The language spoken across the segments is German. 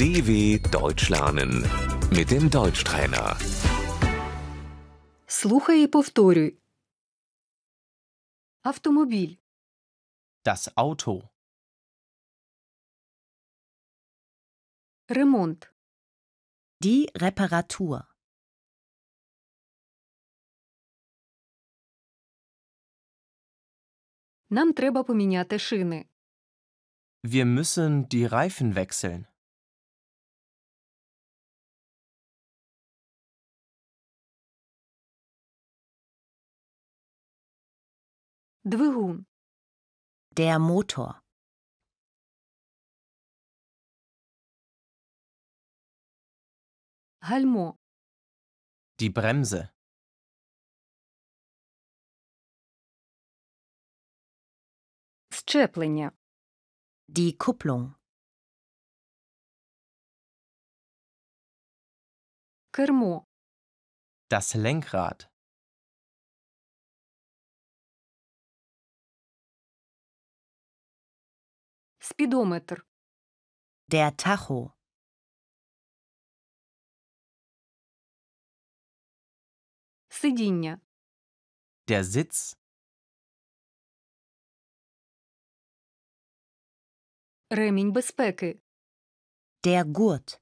DW Deutsch lernen mit dem Deutschtrainer. Слухай і повторюй. Автомобіль, Das Auto. ремонт, Die Reparatur. нам треба поміняти шини. Wir müssen die Reifen wechseln. Двигун, Der Motor. гальмо, Die Bremse. щеплення, Die Kupplung. кермо, Das Lenkrad. спідометр, Der Tacho. сидіння, Der Sitz. ремінь безпеки, Der Gurt.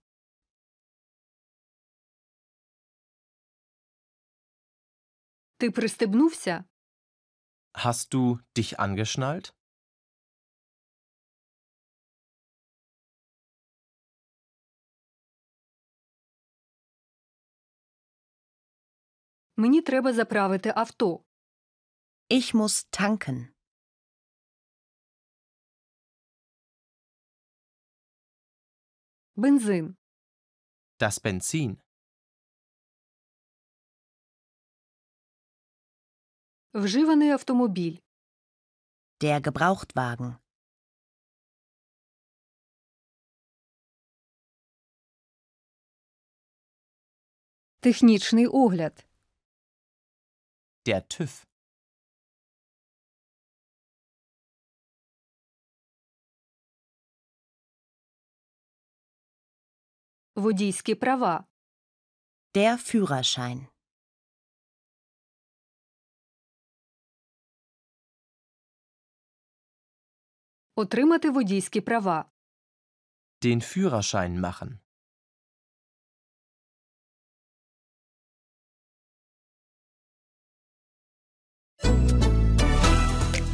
ти пристебнувся? Hast du dich angeschnallt? Мені треба заправити авто. Ich muss tanken. Бензин, Das Benzin. вживаний автомобіль, Der Gebrauchtwagen. технічний огляд, Der TÜV. водійські права, Der Führerschein. отримати водійські права, Den Führerschein machen.